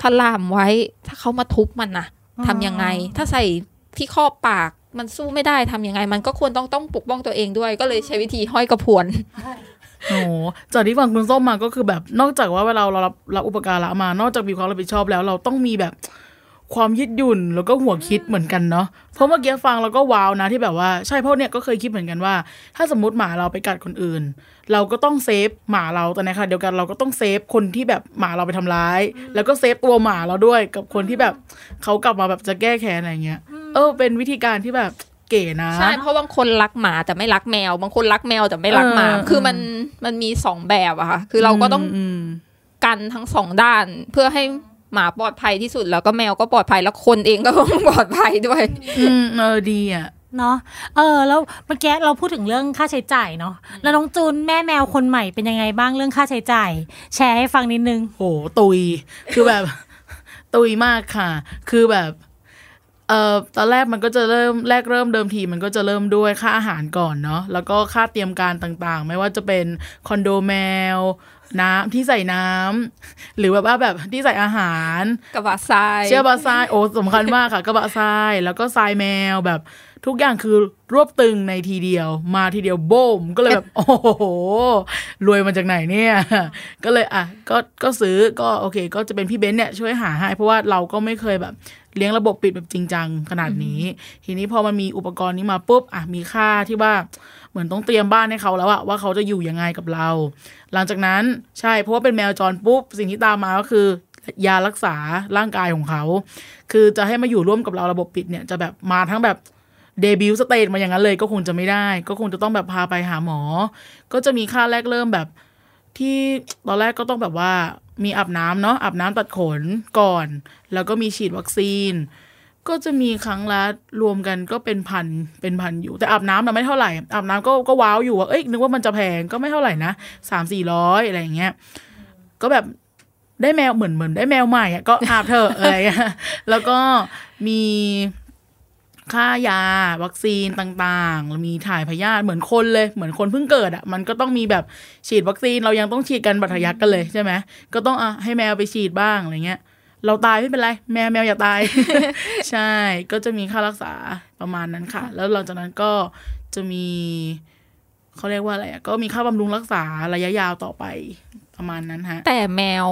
S5: ถ้าล่ามไว้ ถ้าเขามาทุบมันนะทำยังไง ถ้าใส่ที่ครอบปากมันสู้ไม่ได้ทำยังไง มันก็ควรต้องต้องปกป้องตัวเองด้วย ก็เลยใช้วิธีห้อยกระพวน
S4: โอ้โหจากที่ฟังคุณส้มมาก็คือแบบนอกจากว่าเวลาเรารับรับอุปการะมา นอกจากมีความรับผิดชอบแล้ว เราต้องมีแบบความยืดหยุ่นแล้วก็หัวคิดเหมือนกันเนาะ เพราะเมื่อกี้ฟังแล้วก็ว้าวนะที่แบบว่าใช่เพราะเนี่ยก็เคยคิดเหมือนกันว่า ถ้าสมมติหมาเราไปกัดคนอื่น เราก็ต้องเซฟหมาเราแต่ในขณะเดียวกันเราก็ต้องเซฟคนที่แบบหมาเราไปทำร้าย แล้วก็เซฟตัวหมาเราด้วยกับคนที่แบบเขากลับมาแบบจะแก้แค้นอะไรเงี้ย เออ เป็นวิธีการที่แบบ เก๋นะ
S5: ใช่ เพราะบางคนรักหมาแต่ไม่รักแมว บางคนรักแมวแต่ไม่รักหมา
S4: เออ
S5: คือมันมันมีสองแบบอะค่ะ คือเราก็ต้อง
S4: ม
S5: กันทั้งสองด้าน เพื่อให้หมาปลอดภัยที่สุดแล้วก็แมวก็ปลอดภัยแล้วคนเองก็ต้องปลอดภัยด้วย
S4: อืมเออดีอะ
S3: เนาะเออ แล้วเมื่อกี้เราพูดถึงเรื่องค่าใช้จ่ายเนาะแล้วน้องจูนแม่แมวคนใหม่เป็นยังไงบ้างเรื่องค่าใช้จ่าย แชร์ให้ฟังนิดนึง
S4: โหตุยคือแบบ ตุยมากค่ะ คือแบบ เอ่อตอนแรกมันก็จะเริ่มแรกเริ่มเดิมทีมันก็จะเริ่มด้วยค่าอาหารก่อนเนาะแล้วก็ค่าเตรียมการต่างๆ ไม่ว่าจะเป็นคอนโดแมวน้ำที่ใส่น้ำหรือแบบว่าแบบที่ใส่อาหาร
S5: กระบะทราย
S4: เชื่อบาทรายโอ้สำคัญมากค่ะกระบะทรายแล้วก็ทรายแมวแบบทุกอย่างคือรวบตึงในทีเดียว มาทีเดียวโบมก็เลยแบบ โอ้โห รวยมาจากไหนเนี่ย ก็เลยอะก็ก็ซื้อก็โอเค ก็จะเป็นพี่เบนซ์เนี่ยช่วยหาให้ เพราะว่าเราก็ไม่เคยแบบ เลี้ยงระบบปิดแบบจริงจังขนาดนี้ ทีนี้พอมันมีอุปกรณ์นี้มาปุ๊บอะมีค่าที่ว่าเหมือนต้องเตรียมบ้านให้เขาแล้วอะว่าเขาจะอยู่ยังไงกับเรา หลังจากนั้นใช่เพราะว่าเป็นแมวจรปุ๊บสิ่งที่ตามมาก็คือยารักษาร่างกายของเขา คือจะให้มาอยู่ร่วมกับเราระบบปิดเนี่ยจะแบบมาทั้งแบบ debut stage มาอย่างนั้นเลยก็คงจะไม่ได้ ก็คงจะต้องแบบพาไปหาหมอ ก็จะมีค่าแรกเริ่มแบบ ที่ตอนแรกก็ต้องแบบว่ามีอาบน้ำเนาะอาบน้ำตัดขนก่อน แล้วก็มีฉีดวัคซีน ก็จะมีครั้งละรวมกันก็เป็นพันเป็นพันอยู่ แต่อาบน้ำนะไม่เท่าไหร่อาบน้ำก็ก็ว้าวอยู่ว่าเอ้ยนึกว่ามันจะแพงก็ไม่เท่าไหร่นะสามสี่ร้อยอะไรอย่างเงี้ยก็แบบได้แมวเหมือนเหมือนได้แมวใหม่ก็อาบเถอะอะไรเงี้ยแล้วก็มี ค่ายา วัคซีนต่างๆ มีถ่ายพยาธิเหมือนคนเลย เหมือนคนเพิ่งเกิดอะมันก็ต้องมีแบบฉีดวัคซีน เรายังต้องฉีดกันบัตรทะยักกันเลยใช่ไหม ก็ต้องอะให้แมวไปฉีดบ้างอะไรเงี้ย เราตายไม่เป็นไร แมวแมวอย่าตาย ใช่ ก็จะมีค่ารักษาประมาณนั้นค่ะ แล้วหลังจากนั้นก็จะมีเขาเรียกว่าอะไรอะก็มีค่าบำรุงรักษาระยะยาวต่อไปประมาณนั้นฮะ
S5: แต่แมว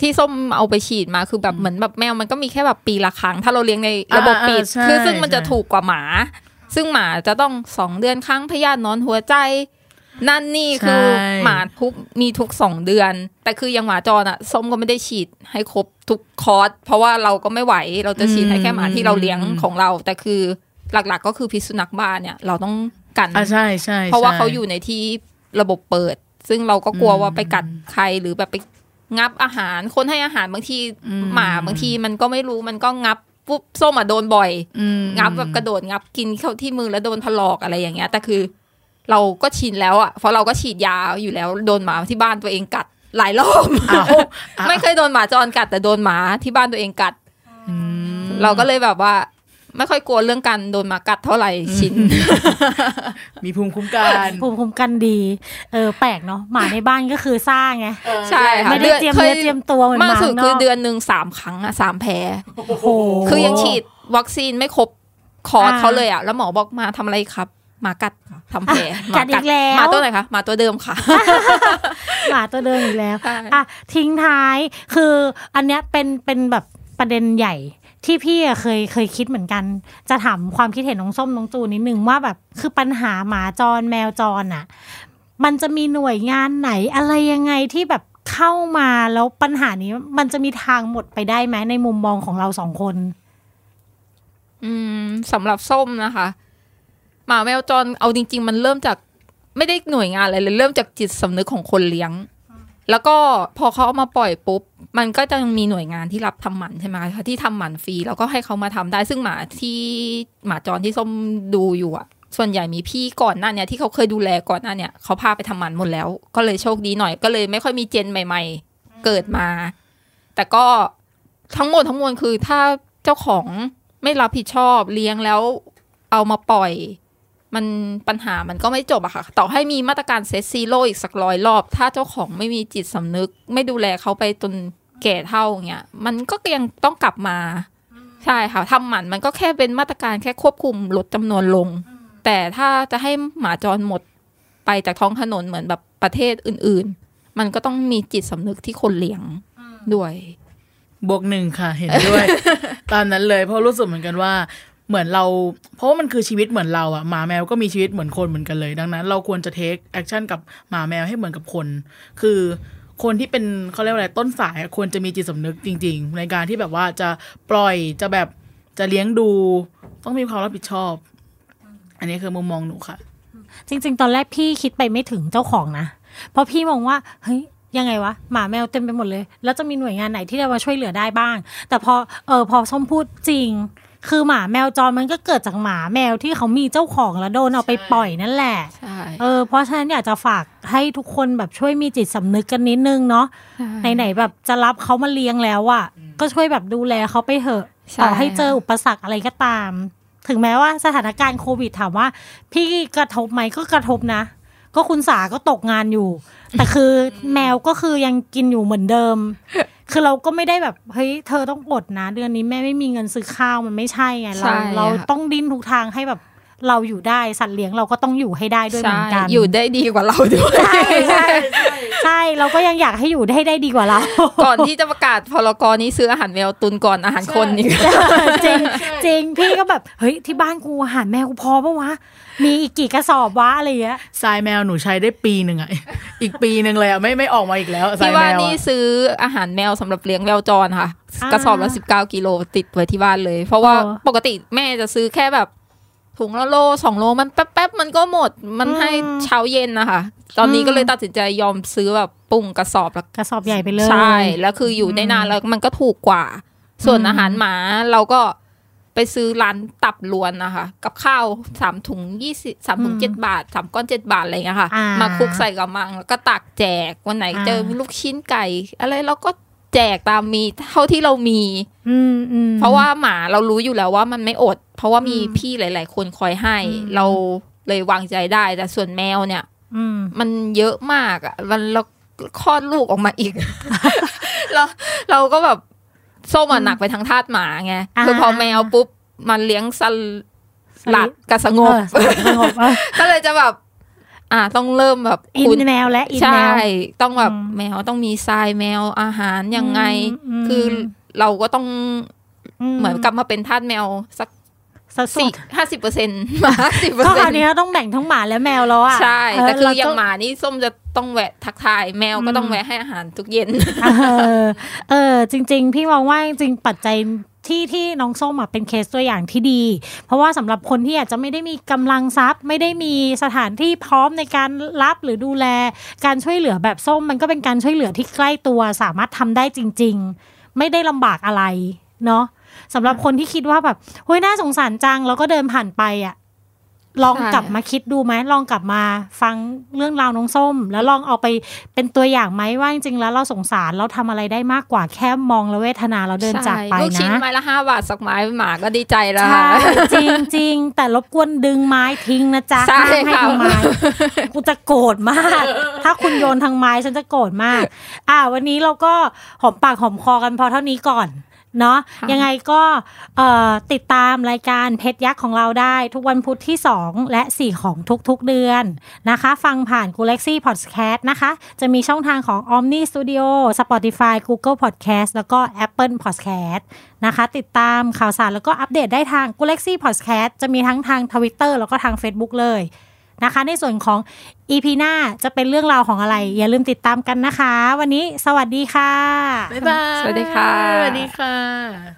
S5: ที่ส้มเอาไปฉีดมาคือแบบเหมือนแบบแมวมันก็มีแค่แบบปีละครั้ง ถ้าเราเลี้ยงในระบบปิด
S4: อ่าๆใช่
S5: คือซึ่งมันจะ
S4: ใช่
S5: ถูกกว่าหมา ซึ่งหมาจะต้องสองเดือนครั้งพยาธินอนหัวใจ นั่นนี่คือหมาทุกมีทุกสองเดือน แต่คืออยังหมาจรอะส้มก็ไม่ได้ฉีดให้ครบทุกคอร์สเพราะว่าเราก็ไม่ไหวเราจะฉีดให้แค่หมาที่เราเลี้ยงของเรา แต่คือหลักๆ ก็คือพิษสุนัขบ้านเนี่ย เราต้องกัน
S4: อะใช่ใช่
S5: เพราะว่า
S4: ใช่
S5: เขาอยู่ในที่ระบบเปิด ซึ่งเราก็กลัวว่าไปกัดใครหรือแบบไป งับอาหาร คนให้อาหารบางที
S4: อืม
S5: หมาบางทีมันก็ไม่รู้มันก็งับปุ๊บส้มอะโดนบ่อย
S4: อืม
S5: งับแบบกระโดดงับกินเข้าที่มือแล้วโดนถลอกอะไรอย่างเงี้ยแต่คือ เราก็ชินแล้วอะเพราะเราก็ฉีดยาอยู่แล้วโดนหมาที่บ้านตัวเองกัดหลายรอบ
S4: อ้าวอ้าว
S5: ไม่เคยโดนหมาจรกัด แต่โดนหมาที่บ้านตัวเองกัด
S4: อืม
S5: เราก็เลยแบบว่า ไม่ค่อยกลัวเรื่องการโดนหมากัดเท่าไหร่ชิน
S4: มีภูมิคุ้มกัน
S3: ภูมิคุ้มกันดี เออแปลกเนาะหมาในบ้านก็คือซ่าไง
S5: ใช่ค่ะ
S3: ไม่ได้เตรียม
S5: ค
S3: เนื้อเตรียมตัวเหมือนห
S5: มาก
S3: มา
S5: สุด
S3: ข้างน
S5: คือ
S3: อก
S5: เดือนหนึ่งสามครั้งอะสามแผล
S3: โอ้โห
S5: คือยังฉีดวัคซีนไม่ครบคอร์ส
S3: อ่า
S5: เขาเลยอะแล้วหมอบอกมาทำอะไรครับหมากัดทำแผลหมา
S3: กัดอีกแล้ว
S5: หมาตัวไหนคะหมาตัวเดิมค่ะ
S3: หมาตัวเดิมอีกแล้ว
S5: ใช่
S3: อะทิ้งท้ายคืออันเนี้ยเป็นเป็นแบบประเด็นใหญ่ ที่พี่เคยเคยคิดเหมือนกัน จะถามความคิดเห็นน้องส้มน้องจูนนิดนึงว่าแบบคือปัญหาหมาจรแมวจรอะ มันจะมีหน่วยงานไหนอะไรยังไงที่แบบเข้ามาแล้วปัญหานี้มันจะมีทางหมดไปได้ไหมในมุมมองของเราสองคน
S5: อืมสำหรับส้มนะคะ หมาแมวจรเอาจริง ๆ มันเริ่มจากไม่ได้หน่วยงานอะไรเลยเริ่มจากจิตสำนึกของคนเลี้ยง แล้วก็พอเขาเอามาปล่อยปุ๊บ มันก็จะมีหน่วยงานที่รับทำหมันใช่ไหมคะที่ทำหมันฟรีแล้วก็ให้เขามาทำได้ ซึ่งหมาที่หมาจรที่ส้มดูอยู่อะส่วนใหญ่มีพี่ก่อนหน้าเนี่ยที่เขาเคยดูแลก่อนหน้าเนี่ยเขาพาไปทำหมันหมดแล้ว ก็เลยโชคดีหน่อย ก็เลยไม่ค่อยมีเจนใหม่ ๆ เกิดมา แต่ก็ทั้งหมดทั้งมวลคือถ้าเจ้าของไม่รับผิดชอบเลี้ยงแล้วเอามาปล่อย มันปัญหามันก็ไม่จบอะค่ะ ต่อให้มีมาตรการเซตซีโร่อีกสักร้อยรอบ ถ้าเจ้าของไม่มีจิตสำนึก ไม่ดูแลเขาไปจนแก่เท่าเงี้ย มันก็ยังต้องกลับมา ใช่ค่ะทำหมันมันก็แค่เป็นมาตรการแค่ควบคุมลดจำนวนลง แต่ถ้าจะให้หมาจรหมดไปจากท้องถนนเหมือนแบบประเทศอื่น ๆ มันก็ต้องมีจิตสำนึกที่คนเลี้ยงด้วย
S4: บวกหนึ่งค่ะ เห็นด้วย ตามนั้นเลยเพราะรู้สึกเหมือนกันว่า เหมือนเรา เพราะว่ามันคือชีวิตเหมือนเราอะหมาแมวก็มีชีวิตเหมือนคนเหมือนกันเลย ดังนั้น เราควรจะ take action กับหมาแมวให้เหมือนกับคน คือคนที่เป็นเขาเรียกว่าอะไรต้นสายควรจะมีจิตสำนึกจริง ๆ ในการที่แบบว่าจะปล่อยจะแบบจะเลี้ยงดู ต้องมีความรับผิดชอบ อันนี้คือมุมมองหนูค่ะ
S3: จริง ๆ ตอนแรกพี่คิดไปไม่ถึงเจ้าของนะ เพราะพี่มองว่าเฮ้ยยังไงวะ หมาแมวเต็มไปหมดเลย แล้วจะมีหน่วยงานไหนที่จะมาช่วยเหลือได้บ้าง แต่พอเออพอส้มพูดจริง คือหมาแมวจรมันก็เกิดจากหมาแมวที่เขามีเจ้าของแล้วโดนเอาไปปล่อยนั่นแหละ
S5: ใช่
S3: เออเพราะฉะนั้นอยากจะฝากให้ทุกคนแบบช่วยมีจิตสำนึกกันนิดนึงเนาะไหนๆแบบจะรับเขามาเลี้ยงแล้วอะก็ช่วยแบบดูแลเขาไปเถอะ
S5: ใช่
S3: ต่อให้เจออุปสรรคอะไรก็ตาม ถึงแม้ว่าสถานการณ์โควิดถามว่า พี่กระทบไหมก็กระทบนะ ก็คุณสาก็ตกงานอยู่ แต่คือแมวก็คือยังกินอยู่เหมือนเดิม คือเราก็ไม่ได้แบบเฮ้ยเธอต้องอดนะ เดือนนี้แม่ไม่มีเงินซื้อข้าวมันไม่ใช่ไงเรา
S5: ใช่
S3: เรา
S5: ค่ะ
S3: ต้องดิ้นทุกทางให้แบบเราอยู่ได้สัตว์เลี้ยงเราก็ต้องอยู่ให้ได้ด้วยเห
S5: ใช่
S3: มือนกัน
S5: อยู่ได้ดีกว่าเราด้วย
S3: ใช่ใช่ ใช่เราก็ยังอยากให้อยู่ได้ได้ดีกว่าเรา
S5: ก่อนที่จะประกาศพรกรนี้ซื้ออาหารแมวตุนก่อนอาหารคนอีก
S3: จริงจริงพี่ก็แบบเฮ้ยที่บ้านกูอาหารแมวกูพอปะวะมีอีกกี่กระสอบวะอะไรอย่างเงี้ย
S4: ทรายแมวหนูใช้ได้ปีหนึ่งอะอีกปีหนึ่งเลยอะไม่ไม่ออกมาอีกแล้วทรา
S5: ที่
S4: ยแม
S5: ว่าวนี่
S4: อะ
S5: ซื้ออาหารแมวสำหรับเลี้ยงแมวจรค่ะ
S3: อ่าก
S5: ระสอบละสิบเก้ากิโลติดไว้ที่บ้านเลย เพราะว่า
S3: เออ
S5: ปกติแม่จะซื้อแค่แบบถุงละโลสองโลมันแป๊บๆมันก็หมดมัน
S3: อืม
S5: ให้เช้าเย็นนะคะ ตอนนี้
S3: อืม
S5: ก็เลยตัดสินใจยอมซื้อแบบปุ้งกระสอบละ
S3: กระสอบใหญ่ไปเลย
S5: ใช่แล้วคืออยู่ได้นานแล้วมันก็ถูกกว่า ส่วน
S3: อืม
S5: อาหารหมาเราก็ไปซื้อร้านตับล้วนนะคะ กับข้าวสามถุงยี่สิบสามถุงเจ็ดบาทสามก้อนเจ็ดบาทอะไรอย่างเงี้ยค่ะ
S3: อ่า
S5: มาคลุกใส่กระมังแล้วก็ตักแจกวันไหน
S3: อ่า
S5: เจอลูกชิ้นไก่ อะไรเราก็แจกตามมีเท่าที่เรามี
S3: อืมอืม
S5: เพราะว่าหมาเรารู้อยู่แล้วว่ามันไม่อด เพราะว่ามี
S3: อืม
S5: พี่หลาย ๆ คนคอยให้
S3: อืม
S5: เราเลยวางใจได้ แต่ส่วนแมวเนี่ย
S3: อื ม
S5: มันเยอะมากอะมันเราคลอดลูกออกมาอีกเราเราก็แบบส้มอะหนักไปทั้งทาสหมาไง
S3: อ่า
S5: คือพอแมวปุ๊บมันเลี้ยงสลัดกับสงบ
S3: เออสงบเออ
S5: ก็เลยจะแบบอ่าต้องเริ่มแบบ
S3: อิ
S5: คุณ
S3: นแมวและอิน
S5: ใช่
S3: แมว
S5: ต้องแบบ
S3: อืม
S5: แมวต้องมีทรายแมวอาหารยังไง
S3: อืม
S5: คือเราก็ต้องเหมือนกลับมาเป็นทาสแมวสัก
S3: สัดส่ว
S5: สี่
S3: น
S5: ห้าสิบเปอร์เซ็นต์มาห้าสิบเปอร์
S3: ก็
S5: เซ็
S3: ครานว
S5: ต์
S3: นี้เราต้องแบ่งทั้งหมาและแมวแล้วอะ
S5: ใช่ แต่คืออย่าง
S3: เร
S5: หมานี่ส้มจะต้องแวะทักทาย แมวก็ต้องแวะให้อาหารทุกเย็น
S3: เออ เออ จริง ๆ พี่มองว่าจริงๆปัจจัยที่ที่น้องส้มอะเป็นเคสตัวอย่างที่ดี เพราะว่าสำหรับคนที่อาจจะไม่ได้มีกำลังทรัพย์ ไม่ได้มีสถานที่พร้อมในการรับหรือดูแลการช่วยเหลือแบบส้ม มันก็เป็นการช่วยเหลือที่ใกล้ตัวสามารถทำได้จริง ๆ ไม่ได้ลำบากอะไร เนาะสำหรับคนที่คิดว่าแบบเฮ้ยน่าสงสารจัง แล้วก็เดินผ่านไปอะ ลอง
S5: ใช่
S3: กลับมาคิดดูไหมลองกลับมาฟังเรื่องราวน้องส้ม แล้วลองเอาไปเป็นตัวอย่างไหมว่าจริงๆแล้วเราสงสารเราทำอะไรได้มากกว่าแค่มองแล้วเวทนาเราเดินจากไป
S5: ใช่ลูกชิ้น
S3: นะ
S5: ไม้ละห้าบาทสักไม้หมาก็ดีใจแล้ว
S3: ใช่
S5: ค่ะ
S3: จริงจริงๆแต่รบกวนดึงไม้ทิ้งนะจ๊ะ
S5: ใช่
S3: ห้ามให้
S5: ค่ะ
S3: ทางไม้กูจะโกรธมาก ถ้าคุณโยนทางไม้ฉันจะโกรธมาก อ่า วันนี้เราก็หอมปากหอมคอกันพอเท่านี้ก่อน เนาะ
S5: ค่ะ
S3: ยังไงก็เอ่อติดตามรายการเพชรยักษ์ของเราได้ ทุกวันพุธที่ 2 และ 4 ของทุกๆเดือนนะคะ ฟังผ่าน Galaxy Podcast นะคะ จะมีช่องทางของ Omni Studio Spotify Google Podcast แล้วก็ Apple Podcast นะคะ ติดตามข่าวสารแล้วก็อัปเดตได้ทาง Galaxy Podcast จะมีทั้งทาง Twitter แล้วก็ทาง Facebook เลย นะคะ ในส่วนของ EP หน้าจะเป็นเรื่องราวของอะไร อย่าลืมติดตามกันนะคะ วันนี้สวัสดีค่ะ
S4: บ๊ายบาย
S5: สวัสดีค่ะ
S4: สวัสดีค่ะ